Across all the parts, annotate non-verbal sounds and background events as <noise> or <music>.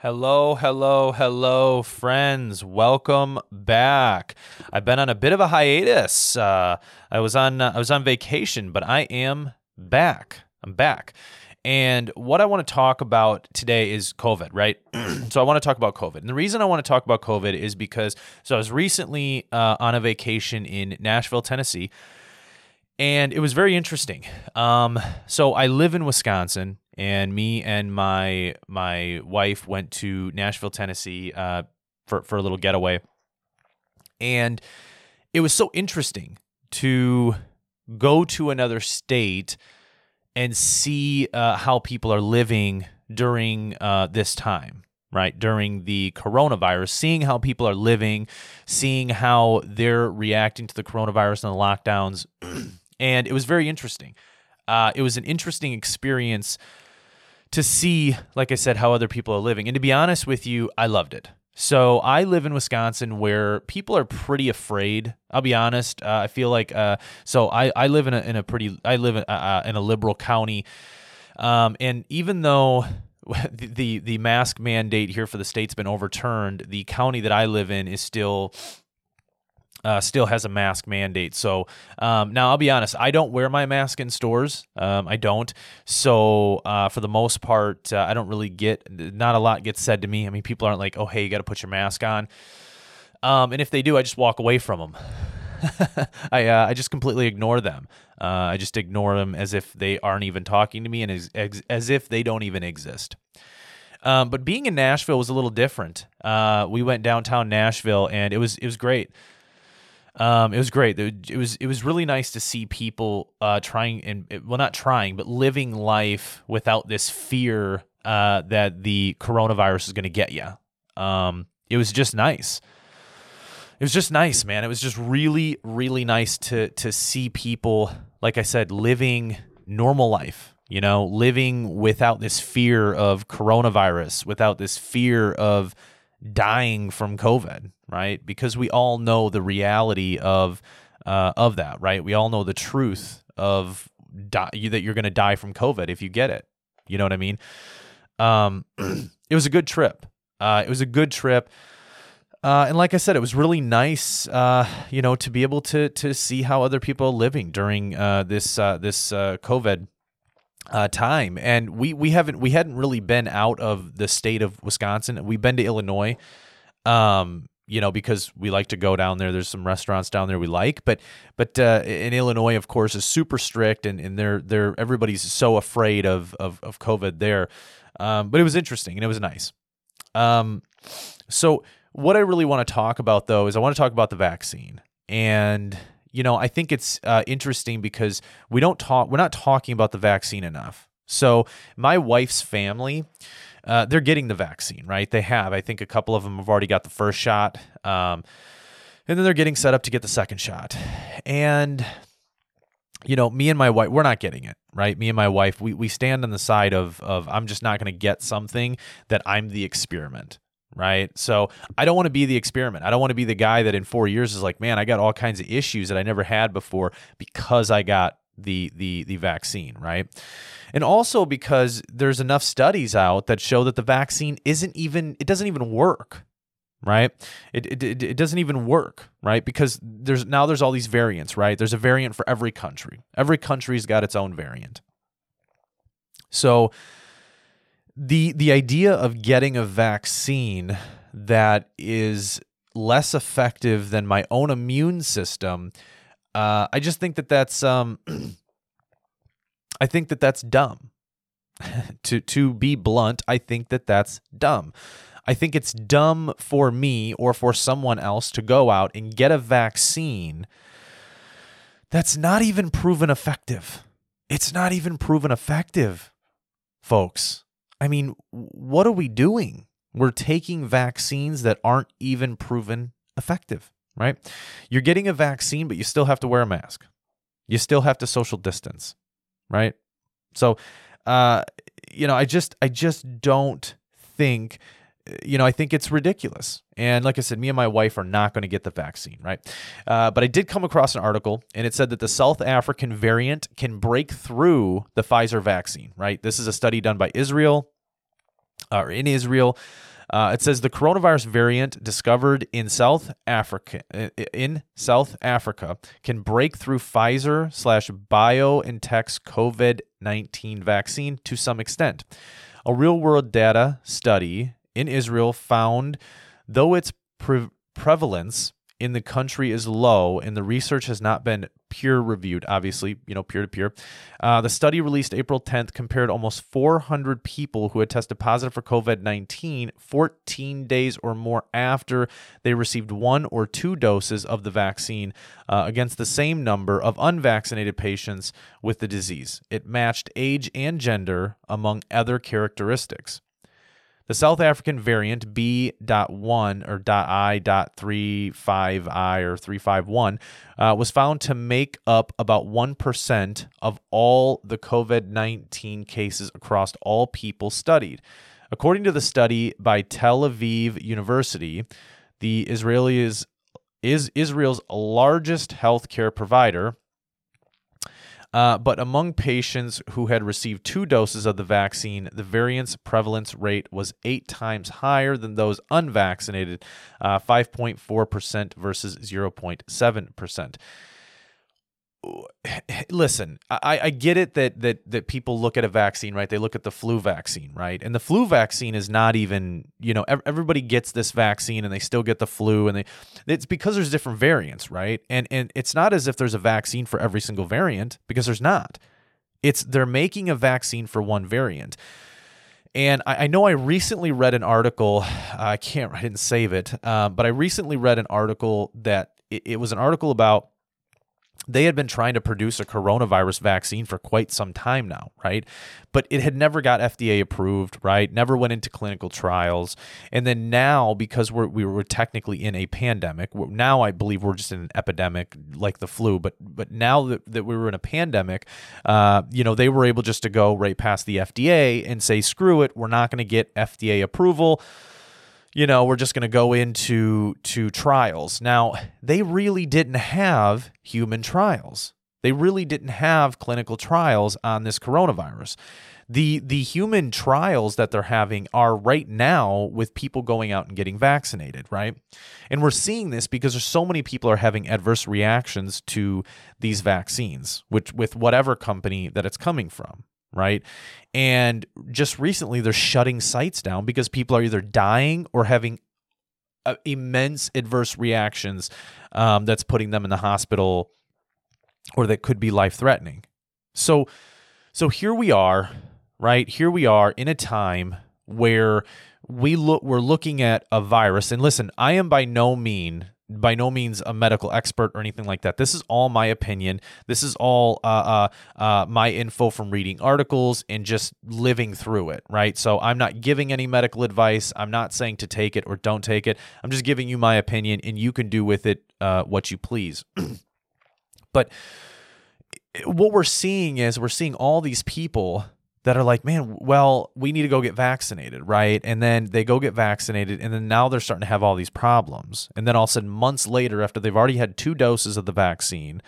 Hello, hello, hello, friends. Welcome back. I've been on a bit of a hiatus. Uh, I was on uh, I was on vacation, but I am back. I'm back. And what I want to talk about today is COVID, right? <clears throat> so I want to talk about COVID. And the reason I want to talk about COVID is because so I was recently uh, on a vacation in Nashville, Tennessee, and it was very interesting. Um, so I live in Wisconsin, and me and my my wife went to Nashville, Tennessee, uh, for for a little getaway, and it was so interesting to go to another state and see uh, how people are living during uh, this time right? During the coronavirus seeing how people are living seeing how they're reacting to the coronavirus and the lockdowns. <clears throat> And it was very interesting. Uh, it was an interesting experience to see, like I said, how other people are living. And to be honest with you, I loved it. So I live in Wisconsin where people are pretty afraid. I'll be honest. Uh, I feel like uh, so I, I live in a in a pretty I live in, uh, uh in a liberal county, um, and even though <laughs> the, the the mask mandate here for the state's been overturned, the county that I live in is still uh, still has a mask mandate. So um, now I'll be honest, I don't wear my mask in stores. Um, I don't. So uh, for the most part, uh, I don't really get not a lot gets said to me. I mean, people aren't like, "Oh, hey, you got to put your mask on." Um, and if they do, I just walk away from them. <laughs> I uh, I just completely ignore them. Uh, I just ignore them as if they aren't even talking to me and as, as, as if they don't even exist. Um, but being in Nashville was a little different. Uh, we went downtown Nashville and it was it was great. Um, it was great. It was it was really nice to see people uh, trying and well, not trying, but living life without this fear uh, that the coronavirus is going to get you. Um, it was just nice. It was just nice, man. It was just really, really nice to to see people, like I said, living normal life. You know, living without this fear of coronavirus, without this fear of dying from COVID, right? Because we all know the reality of uh, of that, right? We all know the truth of die, that you're going to die from COVID if you get it. You know what I mean? Um, <clears throat> it was a good trip. Uh, it was a good trip. Uh, and like I said, it was really nice, uh, you know, to be able to to see how other people are living during uh, this uh, this uh, COVID uh, time, and we we haven't we hadn't really been out of the state of Wisconsin. We've been to Illinois, um, you know, because we like to go down there. There's some restaurants down there we like, but but uh, in Illinois, of course, is super strict, and, and they're they're everybody's so afraid of of, of COVID there. Um, but it was interesting and it was nice. Um, so what I really want to talk about though is I want to talk about the vaccine and you know, I think it's uh, interesting because we don't talk, we're not talking about the vaccine enough. So my wife's family, uh, they're getting the vaccine, right? They have. I think a couple of them have already got the first shot, um, and then they're getting set up to get the second shot. And you know, me and my wife, we're not getting it, right? Me and my wife, we we stand on the side of of I'm just not going to get something that I'm the experiment right? So I don't want to be the experiment. I don't want to be the guy that in four years is like, man, I got all kinds of issues that I never had before because I got the the the vaccine, right? And also because there's enough studies out that show that the vaccine isn't even it doesn't even work, right? It, it, it doesn't even work, right? Because there's now there's all these variants, right? There's a variant for every country. Every country's got its own variant. So the the idea of getting a vaccine that is less effective than my own immune system, uh, I just think that that's um, <clears throat> I think that that's dumb. <laughs> to to be blunt, I think that that's dumb. I think it's dumb for me or for someone else to go out and get a vaccine that's not even proven effective. It's not even proven effective, folks. I mean, what are we doing? We're taking vaccines that aren't even proven effective, right? You're getting a vaccine, but you still have to wear a mask. You still have to social distance, right? So, uh, you know, I just, I just don't think, you know, I think it's ridiculous. And like I said, me and my wife are not going to get the vaccine, right? Uh, but I did come across an article, and it said that the South African variant can break through the Pfizer vaccine, right? This is a study done by Israel or in Israel. Uh, it says the coronavirus variant discovered in South Africa in South Africa can break through Pfizer slash BioNTech's COVID nineteen vaccine to some extent. A real world data study in Israel found though its pre- prevalence in the country is low and the research has not been peer reviewed obviously you know peer to peer the study released april 10th compared almost 400 people who had tested positive for covid-19 14 days or more after they received one or two doses of the vaccine uh, against the same number of unvaccinated patients with the disease. It matched age and gender among other characteristics the South African variant B.1 or .I.35I or 351 uh, was found to make up about 1% of all the COVID 19 cases across all people studied. According to the study by Tel Aviv University, the Israeli is, is Israel's largest healthcare provider uh, but among patients who had received two doses of the vaccine, the variant's prevalence rate was eight times higher than those unvaccinated, uh, 5.4% versus 0.7% <sighs> listen, I, I get it that that that people look at a vaccine, right? They look at the flu vaccine, right? And the flu vaccine is not even, you know, everybody gets this vaccine and they still get the flu, and they it's because there's different variants, right? And and it's not as if there's a vaccine for every single variant because there's not. It's they're making a vaccine for one variant. And I, I know I recently read an article. <sighs> I can't, I didn't save it, uh, but I recently read an article that it, it was an article about they had been trying to produce a coronavirus vaccine for quite some time now, right? But it had never got FDA approved, right? Never went into clinical trials. And then now, because we're, we were technically in a pandemic, now I believe we're just in an epidemic like the flu. But but now that, that we were in a pandemic, uh, you know, they were able just to go right past the FDA and say, screw it, we're not going to get FDA approval you know, we're just going to go into to trials. Now, they really didn't have human trials. They really didn't have clinical trials on this coronavirus. The the human trials that they're having are right now with people going out and getting vaccinated, right? And we're seeing this because there's so many people are having adverse reactions to these vaccines, which with whatever company that it's coming from right? And just recently, they're shutting sites down because people are either dying or having uh, immense adverse reactions um, that's putting them in the hospital or that could be life threatening. So, so here we are, right? Here we are in a time where we look we're looking at a virus and listen i am by no mean by no means a medical expert or anything like that. This is all my opinion. This is all uh, uh, uh, my info from reading articles and just living through it, right? So I'm not giving any medical advice. I'm not saying to take it or don't take it. I'm just giving you my opinion, and you can do with it uh, what you please. <clears throat> but what we're seeing is we're seeing all these people that are like, man, well, we need to go get vaccinated, right? And then they go get vaccinated, and then now they're starting to have all these problems. And then all of a sudden, months later, after they've already had two doses of the vaccine,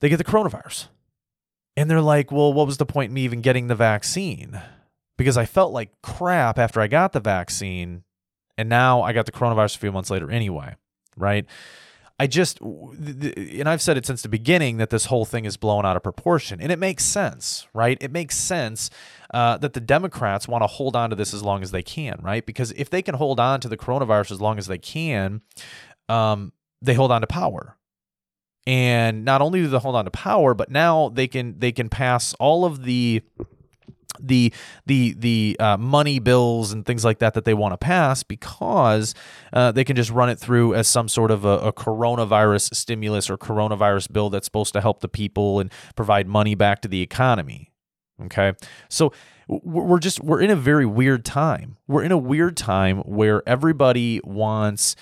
they get the coronavirus. And they're like, well, what was the point in me even getting the vaccine? Because I felt like crap after I got the vaccine, and now I got the coronavirus a few months later anyway, right? I just, and I've said it since the beginning that this whole thing is blown out of proportion. And it makes sense, right? It makes sense uh, that the Democrats want to hold on to this as long as they can, right? Because if they can hold on to the coronavirus as long as they can, um, they hold on to power. And not only do they hold on to power, but now they can they can pass all of the the the the uh, money bills and things like that that they want to pass because uh, they can just run it through as some sort of a, a, coronavirus stimulus or coronavirus bill that's supposed to help the people and provide money back to the economy. Okay, so we're just we're in a very weird time. We're in a weird time where everybody wants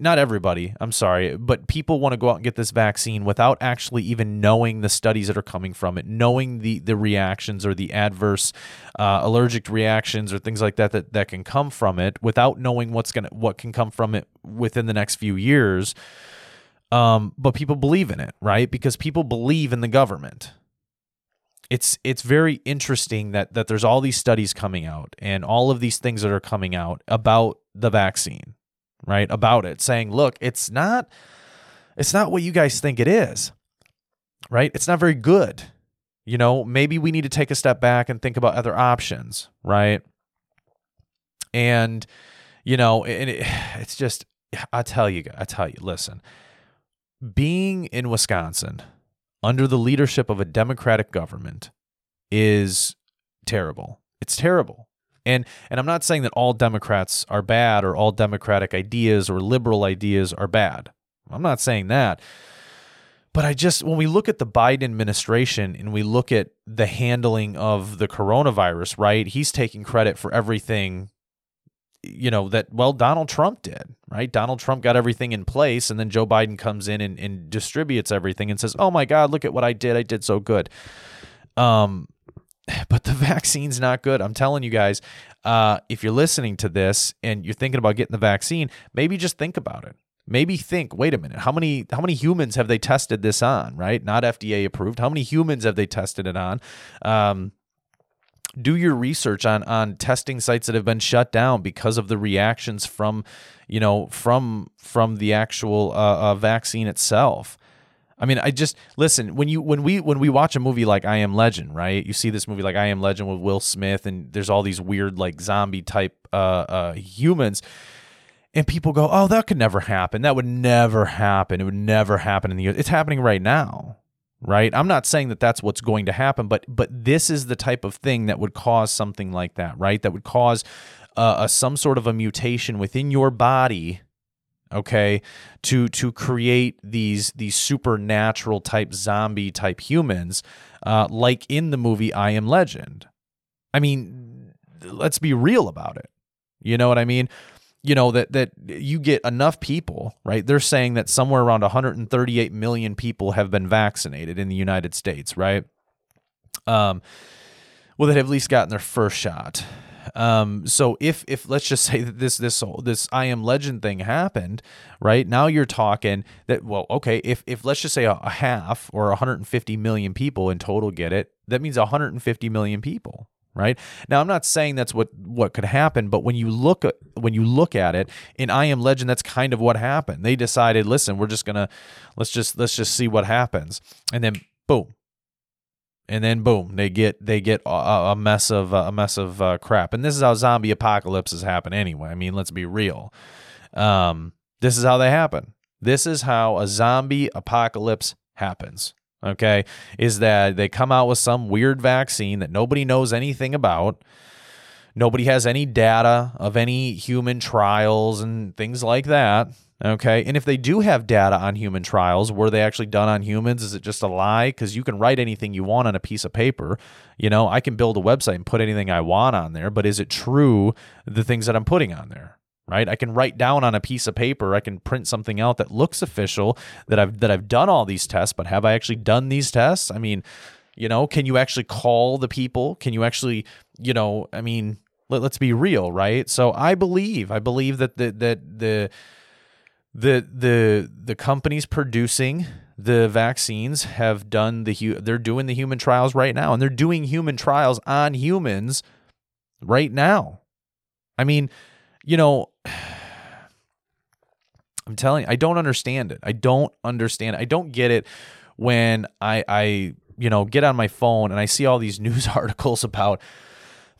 not everybody, I'm sorry, but people want to go out and get this vaccine without actually even knowing the studies that are coming from it, knowing the the reactions or the adverse uh, allergic reactions or things like that, that that can come from it, without knowing what's gonna what can come from it within the next few years. Um, but people believe in it, right? Because people believe in the government. it's it's very interesting that that there's all these studies coming out and all of these things that are coming out about the vaccine, right? About it saying, look, it's not it's not what you guys think it is. Right? It's not very good. You know, maybe we need to take a step back and think about other options, right? And you know, and it, <sighs> it's just <sighs> I tell you, I tell you, listen. Being in Wisconsin, under the leadership of a democratic government is terrible. It's terrible. And and I'm not saying that all Democrats are bad or all democratic ideas or liberal ideas are bad. I'm not saying that. But I just when we look at the Biden administration and we look at the handling of the coronavirus, right? He's taking credit for everything you know that well donald trump did right donald trump got everything in place and then joe biden comes in and, and distributes everything and says oh my god look at what i did i did so good um <laughs> but the vaccine's not good. I'm telling you guys uh if you're listening to this and you're thinking about getting the vaccine maybe just think about it. Maybe think wait a minute how many how many humans have they tested this on right? Not fda approved. How many humans have they tested it on? Um do your research on on testing sites that have been shut down because of the reactions from you know from from the actual uh, uh, vaccine itself i mean i just listen when you when we when we watch a movie like i am legend right? You see this movie like i am legend with will smith and there's all these weird like zombie type uh, uh humans. And people go oh that could never happen. That would never happen. It would never happen in the U.S. it's happening right now right? I'm not saying that that's what's going to happen but but this is the type of thing that would cause something like that right? That would cause uh, a, some sort of a mutation within your body okay to to create these these supernatural type zombie type humans uh, like in the movie i am legend. I mean let's be real about it. You know what i mean? You know that that you get enough people right? They're saying that somewhere around 138 million people have been vaccinated in the united states right? Um well that have at least gotten their first shot um so if if let's just <laughs> say that this this this i am legend thing happened right? Now you're talking that well okay if if let's just say a, a half or 150 million people in total get it that means 150 million people right? Now i'm not saying that's what what could happen but when you look at when you look at it in i am legend that's kind of what happened. They decided listen we're just gonna let's just let's just see what happens. And then boom and then boom they get they get a, mess of a mess of uh, crap. And this is how zombie apocalypses happen anyway. I mean let's be real. Um, this is how they happen. This is how a zombie apocalypse happens okay, is that they come out with some weird vaccine that nobody knows anything about. Nobody has any data of any human trials and things like that. Okay. And if they do have data on human trials, were they actually done on humans? Is it just a lie? Because you can write anything you want on a piece of paper. You know, I can build a website and put anything I want on there, but is it true the things that I'm putting on there? right? I can write down on a piece of paper, I can print something out that looks official that I've that I've done all these tests, but have I actually done these tests? I mean, you know, can you actually call the people? Can you actually, you know, I mean, let, us be real, right? So I believe, I believe that the that the the the the the companies producing the vaccines have done the hu- they're doing the human trials right now and they're doing human trials on humans right now. I mean, you know, <sighs> I'm telling you, I don't understand it. I don't understand. It. I don't get it when I I you know get on my phone and I see all these <laughs> news articles about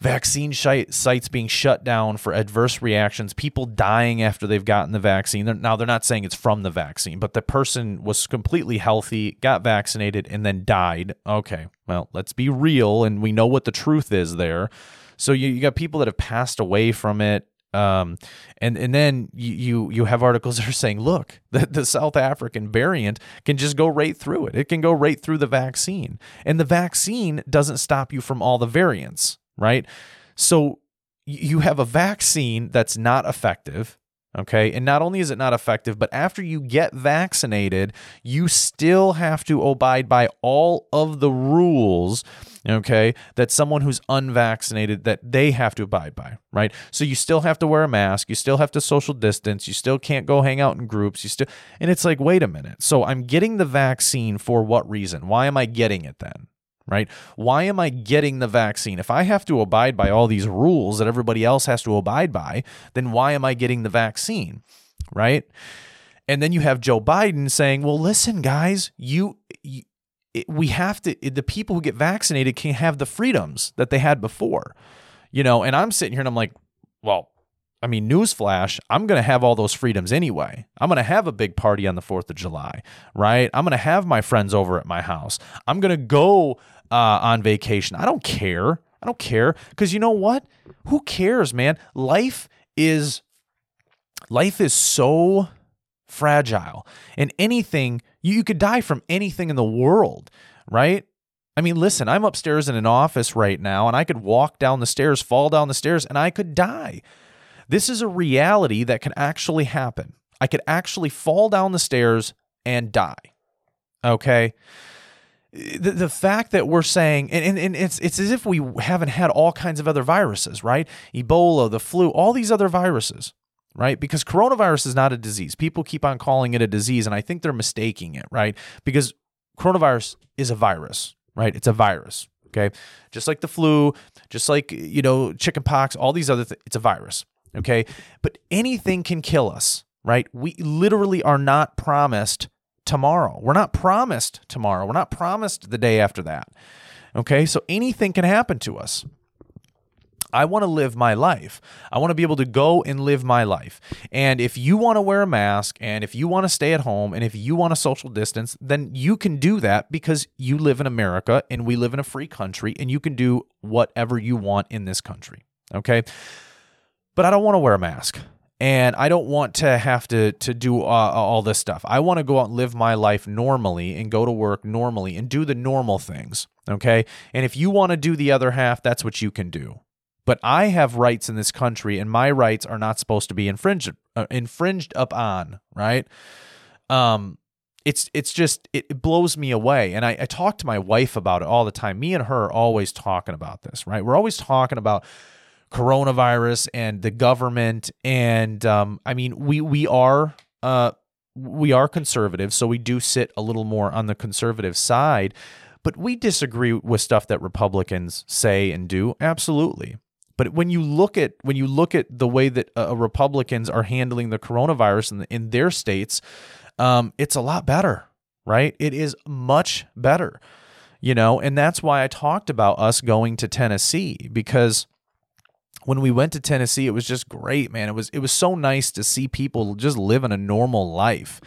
vaccine sites being shut down for adverse reactions, people dying after they've gotten the vaccine. They're, now they're not saying it's from the vaccine, but the person was completely healthy, got vaccinated, and then died. Okay, well, let's be real, and we know what the truth is there. So you, you got people that have passed away from it um, and and then you, you you have articles <laughs> that are saying, look, the, the South African variant can just go right through it. It can go right through the vaccine, and the vaccine doesn't stop you from all the variants, right? So you have a vaccine that's not effective Okay. And not only is it not effective, but after you get vaccinated, you still have to abide by all of the rules, okay, that someone who's unvaccinated that they have to abide by, right? So you still have to wear a mask, you still have to social distance, you still can't go hang out in groups, you still and it's like, wait a minute. So I'm getting the vaccine for what reason? Why am I getting it then? Right? Why am I getting the vaccine? If I have to abide by all these rules that everybody else has to abide by, then why am I getting the vaccine, right? And then you have Joe Biden saying, "Well, listen, guys, you, you it, we have to. The people who get vaccinated can have the freedoms that they had before, you know." And I'm sitting here and I'm like, "Well, I mean, newsflash, I'm going to have all those freedoms anyway. I'm going to have a big party on the 4th of July, right? I'm going to have my friends over at my house. I'm going to go uh, on vacation. I don't care. I don't care because you know what? Who cares, man? Life is life is so fragile, and anything you, you could die from anything in the world, right? I mean, listen, I'm upstairs in an office right now, and I could walk down the stairs, fall down the stairs, and I could die. This is a reality that can actually happen. I could actually fall down the stairs and die. Okay. The, the fact that we're saying, and, and, and it's, it's as if we haven't had all kinds of other viruses, right? Ebola, the flu, all these other viruses, right? Because coronavirus is not a disease. People keep on calling it a disease, and I think they're mistaking it, right? Because coronavirus is a virus, right? It's a virus. Okay. Just like the flu, just like, you know, chickenpox, all these other it's a virus. Okay. But anything can kill us, right? We literally are not promised tomorrow. We're not promised tomorrow. We're not promised the day after that. Okay. So anything can happen to us. I want to live my life. I want to be able to go and live my life. And if you want to wear a mask and if you want to stay at home and if you want to social distance, then you can do that because you live in America and we live in a free country and you can do whatever you want in this country. Okay but I don't want to wear a mask and I don't want to have to to do uh, all this stuff. I want to go out and live my life normally and go to work normally and do the normal things, okay? And if you want to do the other half, that's what you can do. But I have rights in this country and my rights are not supposed to be infringed uh, infringed upon, right? Um it's it's just it blows me away and I, I talk to my wife about it all the time me and her are always talking about this right we're always talking about coronavirus and the government. And um, I mean, we we are uh, we are conservative, so we do sit a little more on the conservative side. But we disagree with stuff that Republicans say and do. Absolutely. But when you look at when you look at the way that uh, Republicans are handling the coronavirus in, the, in their states, um, it's a lot better, right? It is much better, you know. And that's why I talked about us going to Tennessee because when we went to Tennessee, it was just great, man. It was it was so nice to see people just living a normal life.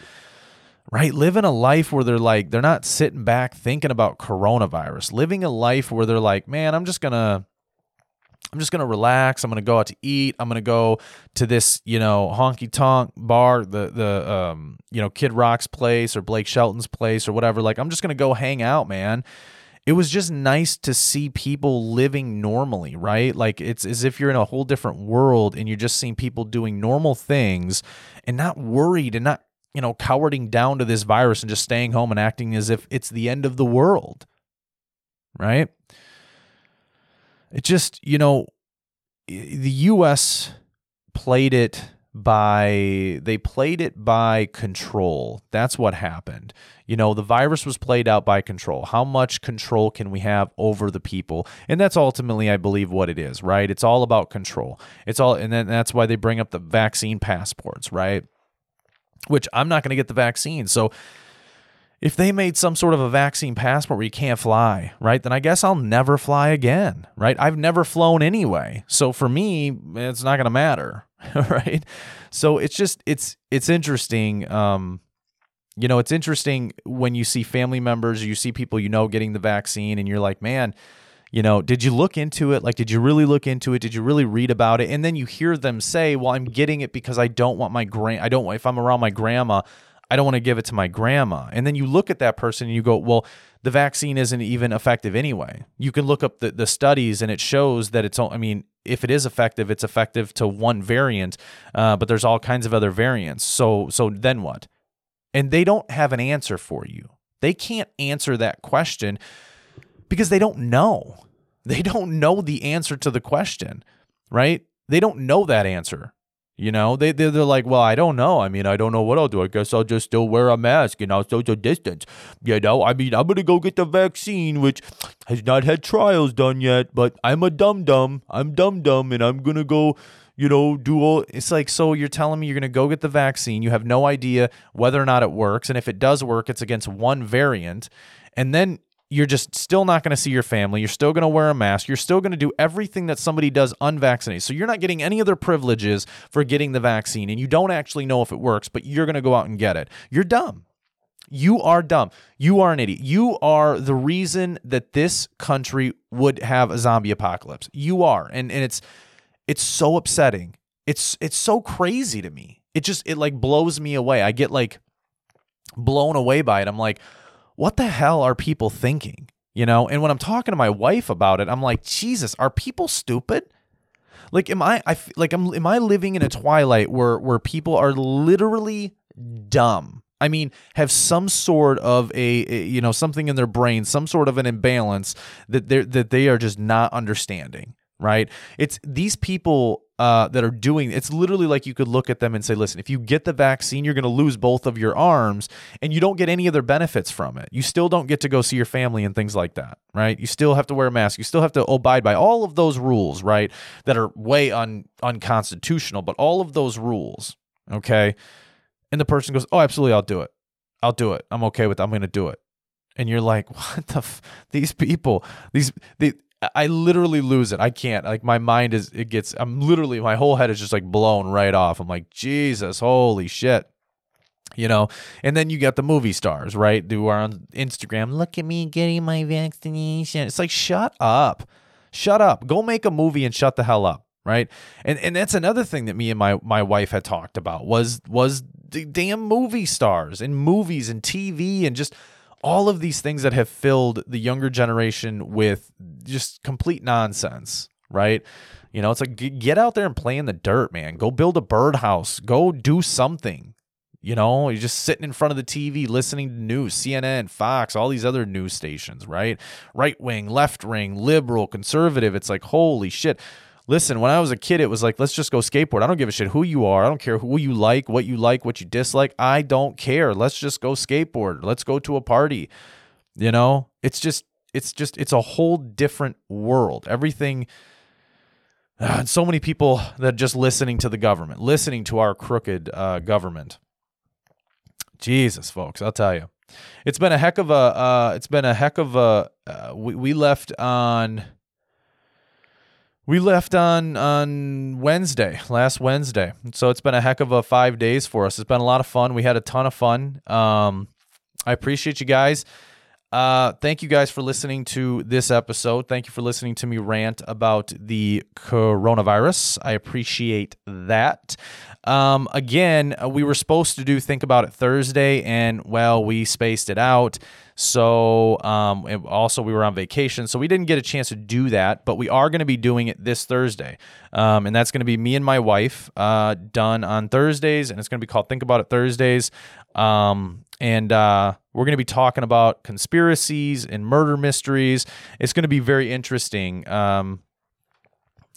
Right? Living a life where they're like they're not sitting back thinking about coronavirus. Living a life where they're like, "Man, I'm just going to I'm just gonna relax. I'm gonna go out to eat. I'm gonna go to this, you know, honky tonk bar, the the um, you know, Kid Rock's place or Blake Shelton's place or whatever. Like, I'm just gonna go hang out, man it was just nice to see people living normally, right? Like it's as if you're in a whole different world and you're just seeing people doing normal things and not worried and not, you know, cowarding down to this virus and just staying home and acting as if it's the end of the world. Right? It just, you know, the US played it by they played it by control. That's what happened. You know, the virus was played out by control. How much control can we have over the people? And that's ultimately I believe what it is, right? It's all about control. It's all and then that's why they bring up the vaccine passports, right? Which I'm not going to get the vaccine. So if they made some sort of a vaccine passport where you can't fly, right, then I guess I'll never fly again, right? I've never flown anyway. So for me, it's not going to matter, <laughs> right? So it's just it's it's interesting um you know, it's interesting when you see family members, you see people you know getting the vaccine and you're like, "Man, you know, did you look into it? Like, did you really look into it? Did you really read about it? And then you hear them say, "Well, I'm getting it because I don't want my grand. I don't. If I'm around my grandma, I don't want to give it to my grandma. And then you look at that person and you go, well, the vaccine isn't even effective anyway. You can look up the, the studies and it shows that it's, I mean, if it is effective, it's effective to one variant, uh, but there's all kinds of other variants. So, so then what? And they don't have an answer for you. They can't answer that question because they don't know. They don't know the answer to the question, right? They don't know that answer. You know, they they're, they're like, well, I don't know. I mean, I don't know what I'll do. I guess I'll just still wear a mask and I'll social distance. You know, I mean, I'm gonna go get the vaccine, which has not had trials done yet. But I'm a dum dum. I'm dum dum, and I'm gonna go. You know, do all. It's like so. You're telling me you're gonna go get the vaccine. You have no idea whether or not it works, and if it does work, it's against one variant, and then you're just still not going to see your family. You're still going to wear a mask. You're still going to do everything that somebody does unvaccinated. So you're not getting any other privileges for getting the vaccine and you don't actually know if it works, but you're going to go out and get it. You're dumb. You are dumb. You are an idiot. You are the reason that this country would have a zombie apocalypse. You are. And and it's it's so upsetting. It's it's so crazy to me. It just it like blows me away. I get like blown away by it. I'm like, what the hell are people thinking? You know, and when I'm talking to my wife about it, I'm like, Jesus, are people stupid? Like, am I, I like, am, am I living in a twilight where, where people are literally dumb? I mean, have some sort of a, a you know, something in their brain, some sort of an imbalance that they're, that they are just not understanding right? It's these people uh, that are doing it's literally like you could look at them and say, listen, if you get the vaccine, you're going to lose both of your arms and you don't get any other benefits from it. You still don't get to go see your family and things like that, right? You still have to wear a mask. You still have to abide by all of those rules, right? That are way un- unconstitutional, but all of those rules, okay? And the person goes, oh, absolutely, I'll do it. I'll do it. I'm okay with it. I'm going to do it and you're like, what the? F-? These people, these, they, I literally lose it. I can't. Like my mind is it gets I'm literally my whole head is just like blown right off. I'm like, Jesus, holy shit. You know, and then you got the movie stars, right? Who are on Instagram, look at me getting my vaccination. It's like, shut up. Shut up. Go make a movie and shut the hell up. Right. And and that's another thing that me and my my wife had talked about was was the damn movie stars and movies and TV and just all of these things that have filled the younger generation with just complete nonsense, right? You know, it's like get out there and play in the dirt, man. Go build a birdhouse. Go do something. You know, you're just sitting in front of the TV listening to news, CNN, Fox, all these other news stations, right? Right wing, left wing, liberal, conservative. It's like, holy shit. Listen, when I was a kid, it was like, let's just go skateboard. I don't give a shit who you are. I don't care who you like, what you like, what you dislike. I don't care. Let's just go skateboard. Let's go to a party. You know, it's just, it's just, it's a whole different world. Everything. Uh, and so many people that just listening to the government, listening to our crooked uh, government. Jesus, folks, I'll tell you, it's been a heck of a. Uh, it's been a heck of a. Uh, we we left on we left on on Wednesday, last Wednesday. So it's been a heck of a five days for us. It's been a lot of fun. We had a ton of fun. Um, I appreciate you guys. Uh, thank you guys for listening to this episode. Thank you for listening to me rant about the coronavirus. I appreciate that. Um, again, we were supposed to do Think About It Thursday, and well, we spaced it out. So, um, also we were on vacation, so we didn't get a chance to do that. But we are going to be doing it this Thursday, um, and that's going to be me and my wife uh, done on Thursdays, and it's going to be called Think About It Thursdays. Um, and uh, we're going to be talking about conspiracies and murder mysteries. It's going to be very interesting. Um,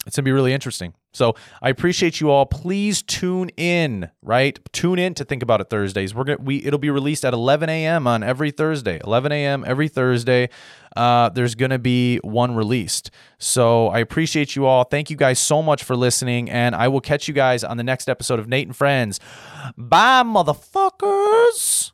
it's going to be really interesting. So I appreciate you all. Please tune in, right? Tune in to Think About It Thursdays. We're gonna we it'll be released at 11 a.m. on every Thursday. 11 a.m. every Thursday. Uh, there's gonna be one released. So I appreciate you all. Thank you guys so much for listening, and I will catch you guys on the next episode of Nate and Friends. Bye, motherfuckers.